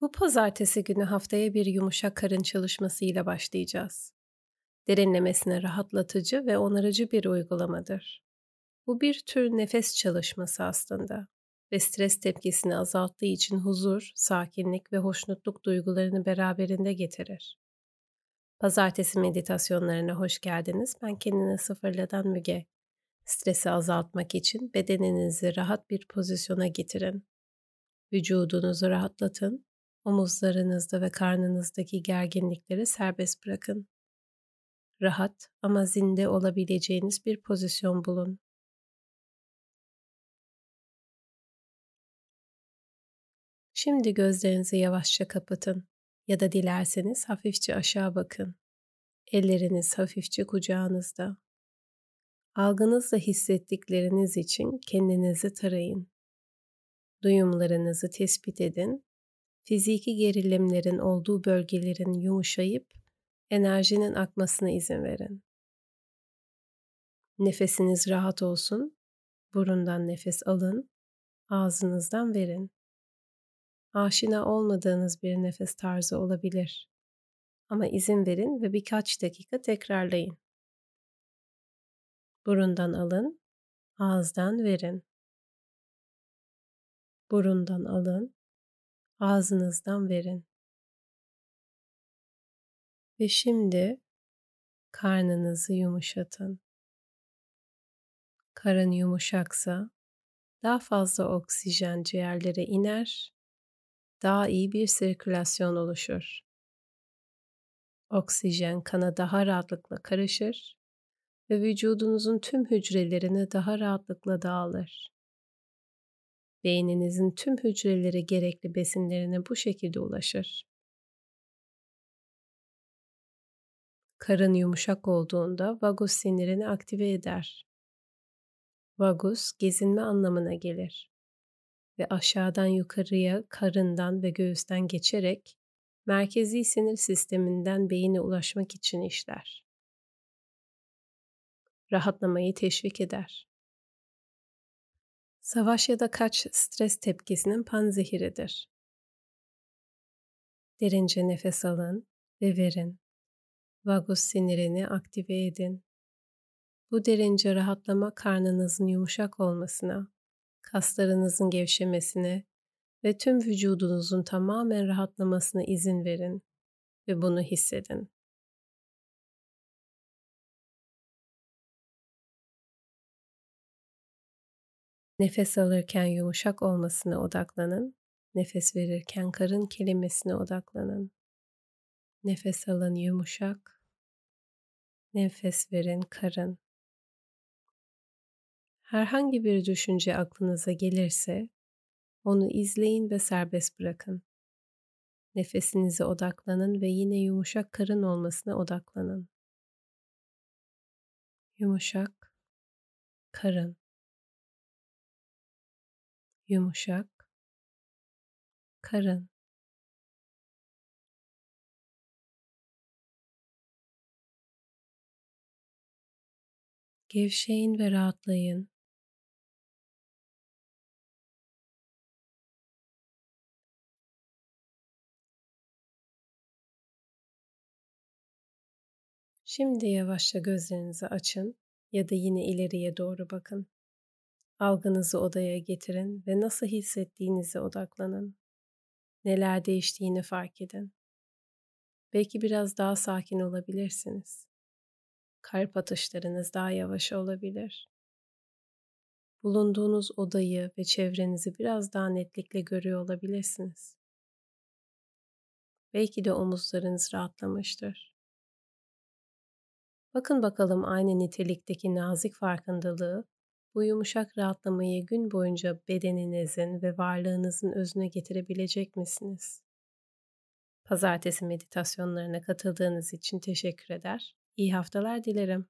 Bu pazartesi günü haftaya bir yumuşak karın çalışması ile başlayacağız. Derinlemesine rahatlatıcı ve onarıcı bir uygulamadır. Bu bir tür nefes çalışması aslında ve stres tepkisini azalttığı için huzur, sakinlik ve hoşnutluk duygularını beraberinde getirir. Pazartesi meditasyonlarına hoş geldiniz. Ben kendine sıfırladan Müge. Stresi azaltmak için bedeninizi rahat bir pozisyona getirin. Vücudunuzu rahatlatın Omuzlarınızda ve karnınızdaki gerginlikleri serbest bırakın. Rahat ama zinde olabileceğiniz bir pozisyon bulun. Şimdi gözlerinizi yavaşça kapatın ya da dilerseniz hafifçe aşağı bakın. Elleriniz hafifçe kucağınızda. Algınızla hissettikleriniz için kendinizi tarayın. Duyumlarınızı tespit edin fiziki gerilimlerin olduğu bölgelerin yumuşayıp enerjinin akmasına izin verin. Nefesiniz rahat olsun. Burundan nefes alın, ağzınızdan verin. Aşina olmadığınız bir nefes tarzı olabilir. Ama izin verin ve birkaç dakika tekrarlayın. Burundan alın, ağızdan verin. Burundan alın, ağzınızdan verin. Ve şimdi karnınızı yumuşatın. Karın yumuşaksa daha fazla oksijen ciğerlere iner, daha iyi bir sirkülasyon oluşur. Oksijen kana daha rahatlıkla karışır ve vücudunuzun tüm hücrelerine daha rahatlıkla dağılır. Beyninizin tüm hücreleri gerekli besinlerine bu şekilde ulaşır. Karın yumuşak olduğunda vagus sinirini aktive eder. Vagus gezinme anlamına gelir ve aşağıdan yukarıya karından ve göğüsten geçerek merkezi sinir sisteminden beyine ulaşmak için işler. Rahatlamayı teşvik eder. Savaş ya da kaç stres tepkisinin panzehiridir. Derince nefes alın ve verin. Vagus sinirini aktive edin. Bu derince rahatlama karnınızın yumuşak olmasına, kaslarınızın gevşemesine ve tüm vücudunuzun tamamen rahatlamasına izin verin ve bunu hissedin. Nefes alırken yumuşak olmasına odaklanın. Nefes verirken karın kelimesine odaklanın. Nefes alın yumuşak. Nefes verin karın. Herhangi bir düşünce aklınıza gelirse onu izleyin ve serbest bırakın. Nefesinize odaklanın ve yine yumuşak karın olmasına odaklanın. Yumuşak karın yumuşak, karın. Gevşeyin ve rahatlayın. Şimdi yavaşça gözlerinizi açın ya da yine ileriye doğru bakın. Algınızı odaya getirin ve nasıl hissettiğinize odaklanın. Neler değiştiğini fark edin. Belki biraz daha sakin olabilirsiniz. Kalp atışlarınız daha yavaş olabilir. Bulunduğunuz odayı ve çevrenizi biraz daha netlikle görüyor olabilirsiniz. Belki de omuzlarınız rahatlamıştır. Bakın bakalım aynı nitelikteki nazik farkındalığı bu yumuşak rahatlamayı gün boyunca bedeninizin ve varlığınızın özüne getirebilecek misiniz? Pazartesi meditasyonlarına katıldığınız için teşekkür eder. İyi haftalar dilerim.